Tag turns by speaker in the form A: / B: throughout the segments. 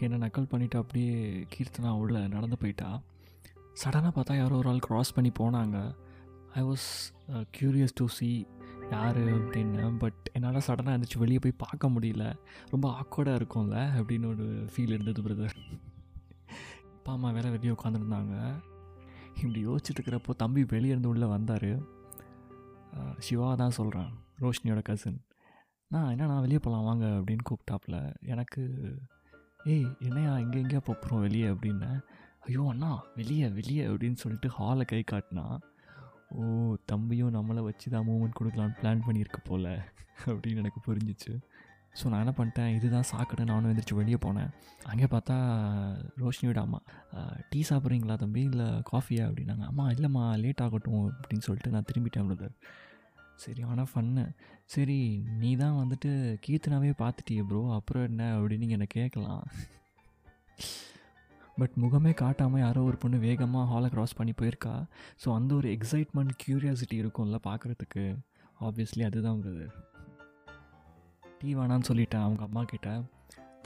A: என்னை நக்கல் பண்ணிவிட்டு அப்படியே கீர்த்தனா உள்ள நடந்து போயிட்டா. சடனாக பார்த்தா யாரோ ஒரு ஆள் க்ராஸ் பண்ணி போனாங்க. I was curious to see யார் அப்படின்னு பட் என்னால் சடனாக இருந்துச்சு வெளியே போய் பார்க்க முடியல. ரொம்ப ஆக்வர்டாக இருக்கும்ல அப்படின்னு ஒரு ஃபீல் இருந்தது பிரதர் அப்பா அம்மா வேலை வெளியே உட்காந்துருந்தாங்க இப்படி யோசிச்சுட்டு இருக்கிறப்போ தம்பி வெளியே இருந்து உள்ளே வந்தார். Uh, சிவா தான் சொல்கிறேன் ரோஷினியோட கசின் நான் என்ன நான் வெளியே போகலாம் வாங்க அப்படின்னு கூப்பிட்டாப்புல எனக்கு ஏய் என்னையா எங்கே எங்கேயா போகிறோம் வெளியே அப்படின்னேன் ஐயோ அண்ணா வெளியே வெளியே அப்படின்னு சொல்லிட்டு ஹாலை கை காட்டினா ஓ தம்பியும் நம்மளை வச்சு தான் மூமெண்ட் கொடுக்கலான்னு பிளான் பண்ணியிருக்க போல அப்படின்னு எனக்கு புரிஞ்சிச்சு. ஸோ நான் என்ன பண்ணிட்டேன் இதுதான் சாக்கடை நானும் எந்திரிச்சு வெளியே போனேன். அங்கே பார்த்தா ரோஷினியோட அம்மா டீ சாப்பிட்றீங்களா தம்பி? இல்லை காஃபியா அப்படின்னாங்க. அம்மா இல்லைம்மா லேட் ஆகட்டும் அப்படின்னு சொல்லிட்டு நான் திரும்பிட்டேன் பிரதர் சரி ஆனால் ஃபன்னு. சரி நீ தான் வந்துட்டு கீர்த்தனாவே பார்த்துட்டியே ப்ரோ அப்புறம் என்ன அப்படின்னு நீங்கள் என்னை கேட்கலாம். பட் முகமே காட்டாமல் யாரோ ஒரு பொண்ணு வேகமாக ஹாலை க்ராஸ் பண்ணி போயிருக்கா. ஸோ அந்த ஒரு எக்ஸைட்மெண்ட் க்யூரியாசிட்டி இருக்கும்ல பார்க்குறதுக்கு. ஆப்வியஸ்லி அதுதான் பிரதர் டீ வேணான்னு சொல்லிட்டேன் அவங்க அம்மா கிட்ட.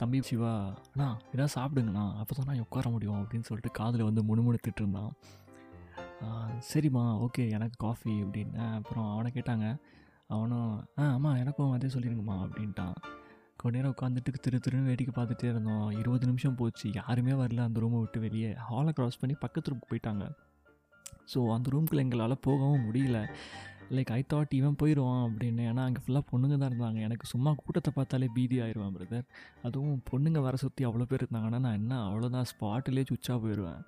A: தம்பி சிவா அண்ணா ஏதாவது சாப்பிடுங்கண்ணா. அப்போ தான் நான் உட்கார முடியும். அப்படின்னு சொல்லிட்டு காதில் வந்து முணுமுணுத்துட்டு இருந்தான். சரிம்மா ஓகே எனக்கு காஃபி அப்படின்னு. அப்புறம் அவனை கேட்டாங்க. அவனும் ஆ ஆமாம் எனக்கும் அதே சொல்லிடுங்கம்மா அப்படின்ட்டான். கொஞ்ச நேரம் உட்காந்துட்டு திரு திருன்னு வேடிக்கை பார்த்துட்டே இருந்தோம். இருபது நிமிஷம் போச்சு. யாருமே வரல அந்த ரூமை விட்டு வெளியே. ஹாலை க்ராஸ் பண்ணி பக்கத்து ரூமுக்கு போயிட்டாங்க. ஸோ அந்த ரூம்குள்ளே எங்களால் போகவும் முடியல. லைக் ஐ தாட் இவன் போயிடுவான் அப்படின்னு. ஏன்னா அங்கே ஃபுல்லாக பொண்ணுங்க தான் இருந்தாங்க. எனக்கு சும்மா கூட்டத்தை பார்த்தாலே பீதி ஆயிடுவான் பிரதர் அதுவும் பொண்ணுங்க வர சுற்றி அவ்வளோ பேர் இருந்தாங்கன்னா நான் என்ன அவ்வளோதான் ஸ்பாட்டிலே சுச்சா போயிடுவேன்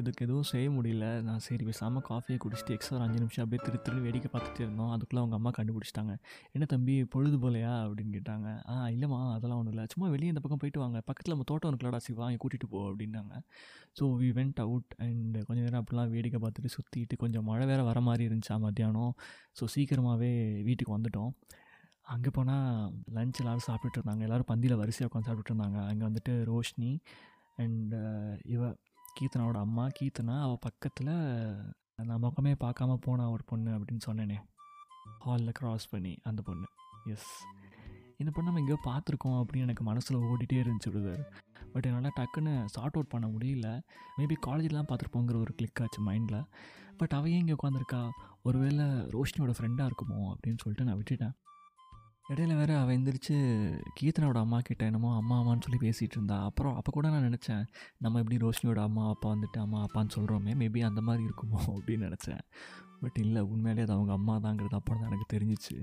A: இதுக்கு எதுவும் செய்ய முடியல. நான் சரி பேசாமல் காஃபியை குடிச்சிட்டு எக்ஸ்ட்ரா ஒரு அஞ்சு நிமிஷம் அப்படியே திரு திரு வேடிக்கை பார்த்துட்டே இருந்தோம். அதுக்குள்ளே அவங்க அம்மா கண்டுபிடிச்சிட்டாங்க. என்ன தம்பி பொழுது போலையா? அப்படின்னு கேட்டாங்க. ஆ இல்லைம்மா அதெல்லாம் ஒன்றும் இல்லை. சும்மா வெளியே இந்த பக்கம் போயிட்டு வாங்க. பக்கத்தில் நம்ம தோட்டம் இருக்குல்லடா சிவா. அங்கே கூட்டிகிட்டு போ அப்படின்னாங்க. So we went out and கொஞ்சம் நேரம் அப்படிலாம் வேடிக்கை பார்த்துட்டு சுற்றிட்டு கொஞ்சம் மழை வேறு வர மாதிரி இருந்துச்சா மத்தியானம்? ஸோ சீக்கிரமாகவே வீட்டுக்கு வந்துட்டோம். அங்கே போனால் லஞ்ச் எல்லோரும் சாப்பிட்டுட்டு இருந்தாங்க எல்லோரும் பந்தியில் வரிசையாக உட்காந்து சாப்பிட்டுட்டு இருந்தாங்க அங்கே வந்துட்டு ரோஷினி அண்ட் இவ கீர்த்தனாவோட அம்மா கீர்த்தனா அவள் பக்கத்தில் நான் முகமே பார்க்காம போன ஒரு பொண்ணு அப்படின்னு சொன்னேனே. ஹாலில் க்ராஸ் பண்ணி அந்த பொண்ணு. எஸ் இந்த பொண்ணு நம்ம எங்கேயோ பார்த்துருக்கோம் அப்படின்னு எனக்கு மனசில் ஓடிட்டே இருந்துச்சு விடுவார் பட் என்னால் டக்குன்னு சார்ட் அவுட் பண்ண முடியல. மேபி காலேஜில் பார்த்துருப்போங்கிற ஒரு கிளிக் ஆச்சு மைண்டில் பட் அவ ஏன் இங்கே உட்காந்துருக்கா ஒருவேளை ரோஷினியோட ஃப்ரெண்டாக இருக்குமோ? அப்படின்னு சொல்லிட்டு நான் விட்டுட்டேன். இடையில வேறு அவள் எந்திரிச்சு கீர்த்தனோட அம்மா கிட்ட என்னமோ அம்மா அம்மான்னு சொல்லி பேசிகிட்டு இருந்தா. அப்புறம் அப்போ கூட நான் நினச்சேன் நம்ம எப்படி ரோஷினியோட அம்மா அப்பா வந்துட்டு அம்மா அப்பான்னு சொல்கிறோமே மேபி அந்த மாதிரி இருக்குமோ அப்படின்னு நினச்சேன். பட் இல்லை உண்மையிலே அது அவங்க அம்மா தாங்கிறது அப்புறம் தான் எனக்கு தெரிஞ்சிச்சு.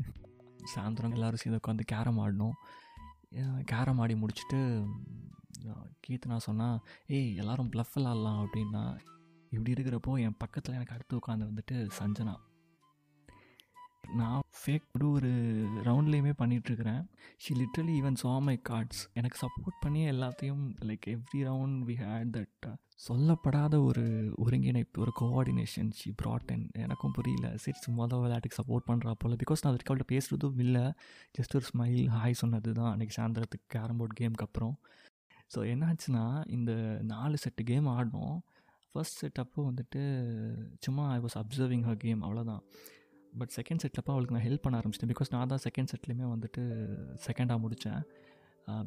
A: சாயந்தரம் எல்லோரும் சேர்ந்து உட்காந்து கேரம் ஆடினோம் கேரம் ஆடி முடிச்சுட்டு கீர்த்தனா சொன்னால் ஏய் எல்லோரும் ப்ளஃப் விளாட்லாம் அப்படின்னா இப்படி இருக்கிறப்போ என் பக்கத்தில் எனக்கு அடுத்து உட்காந்து வந்துட்டு சஞ்சனா. நான் ஃபேக் ஒரு ரவுண்ட்லேயுமே பண்ணிகிட்ருக்கிறேன் she literally even saw my cards எனக்கு சப்போர்ட் பண்ணி எல்லாத்தையும் like every round we had that சொல்லப்படாத ஒரு ஒருங்கிணைப்பு ஒரு கோஆர்டினேஷன் ஷி ப்ராட் அண்ட் எனக்கும் புரியல. சரி சும்மா தான் விளையாட்டுக்கு சப்போர்ட் பண்ணுறா போல். பிகாஸ் நான் அதுக்கு அவள்கிட்ட பேசுகிறதும் இல்லை. ஜஸ்ட் ஒரு ஸ்மைல் ஹாய் சொன்னது தான் அன்றைக்கி சாயந்தரத்துக்கு கேரம் போர்ட் கேமுக்கு அப்புறம். ஸோ என்னாச்சுன்னா இந்த நாலு செட்டு கேம் ஆடினோம். ஃபர்ஸ்ட் செட் அப்போ வந்துட்டு சும்மா I was observing her game அவ்வளோதான் பட் செகண்ட் செட்டில் அவளுக்கு நான் ஹெல்ப் பண்ண ஆரம்பிச்சிட்டேன். பிகாஸ் நான் தான் செகண்ட் செட்லேயுமே வந்துட்டு செகண்டாக முடித்தேன்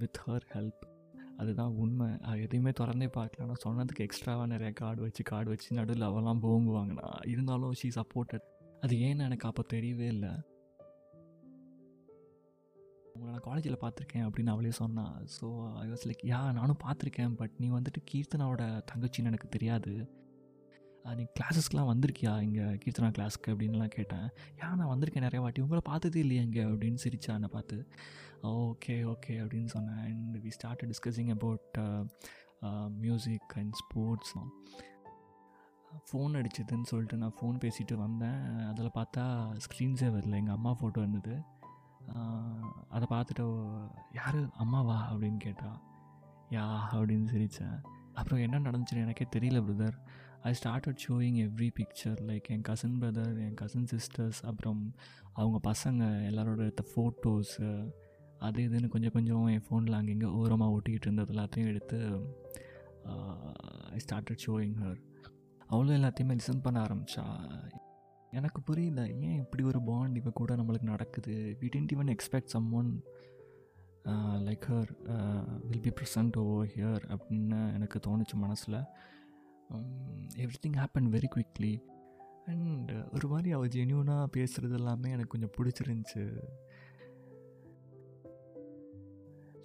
A: வித் ஹர் ஹெல்ப் அதுதான் உண்மை. எதையுமே திறந்தே பார்க்கல. நான் சொன்னதுக்கு எக்ஸ்ட்ராவாக நிறையா கார்டு வச்சு கார்டு வச்சு நடுவில் அவெல்லாம் போங்குவாங்கண்ணா இருந்தாலும் ஷீ சப்போர்ட்டட் அது ஏன்னு எனக்கு அப்போ தெரியவே இல்லை. உங்களை நான் காலேஜில் பார்த்துருக்கேன் அப்படின்னு அவளே சொன்னான் so I was like yeah நானும் பார்த்துருக்கேன் பட் நீ வந்துட்டு கீர்த்தனாவோட தங்கச்சின்னு எனக்கு தெரியாது. நீ கிளாஸஸ்க்கெலாம் வந்திருக்கியா இங்கே கீர்த்தனா கிளாஸ்க்கு அப்படின்லாம் கேட்டேன். யா நான் வந்திருக்கேன் நிறைய வாட்டி. உங்களை பார்த்ததே இல்லையா இங்கே? அப்படின்னு சிரிச்சா என்னை பார்த்து. ஓகே ஓகே அப்படின்னு சொன்னேன். And we start discussing about music and sports phone அடிச்சதுன்னு சொல்லிட்டு நான் ஃபோன் பேசிட்டு வந்தேன். அதில் பார்த்தா ஸ்க்ரீன்ஸே வரல. எங்கள் அம்மா ஃபோட்டோ இருந்தது. அதை பார்த்துட்டு யார்? அம்மாவா? அப்படின்னு கேட்டா யா அப்படின்னு சிரித்தேன் அப்புறம் என்ன நடந்துச்சுன்னு எனக்கே தெரியல brother I started showing every picture like N cousin brother என் கசின் சிஸ்டர்ஸ் அப்புறம் அவங்க பசங்க எல்லாரோட எடுத்த ஃபோட்டோஸு அது இதுன்னு கொஞ்சம் கொஞ்சம் என் ஃபோனில் அங்கங்கே ஓரமாக ஒட்டிக்கிட்டு இருந்தது எல்லாத்தையும் எடுத்து ஐ ஸ்டார்டட் ஷோயிங் ஹர் அவ்வளோ எல்லாத்தையுமே லிசன் பண்ண ஆரம்பித்தா எனக்கு புரியல. ஏன் இப்படி ஒரு பாண்ட் இவ கூட நம்மளுக்கு நடக்குது? We didn't even expect some one like her will be present over here அப்படின்னு எனக்கு தோணுச்சு மனசில். Every thing happen very quickly and ஒரு மாதிரி அவள் ஜென்யூனாக பேசுகிறது எல்லாமே எனக்கு கொஞ்சம் பிடிச்சிருந்துச்சு.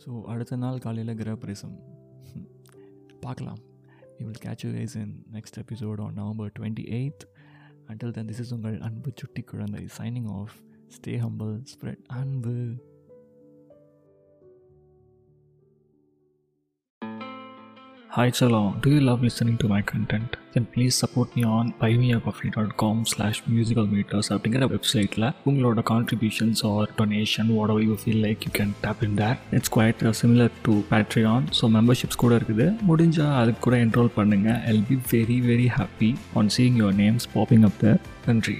A: ஸோ அடுத்த நாள் காலையில் கிரகப்பிரவேசம். பார்க்கலாம். We will catch you guys in next episode on November twenty eighth Until then, this is Ungal Anbu Chutti Kurandai signing off. Stay humble, spread Anbu. Hi love do you love listening to my content? Then please support me on buymeacoffee.com slash musical meters அப்படிங்கிற வெப்சைட்டில் உங்களோட contributions or donation what you feel like you can tap in that it's quite similar to Patreon so memberships கூட இருக்குது. முடிஞ்சால் அதுக்கு கூட enrol பண்ணுங்கள் I'll be very very happy on seeing your names popping up the நன்றி.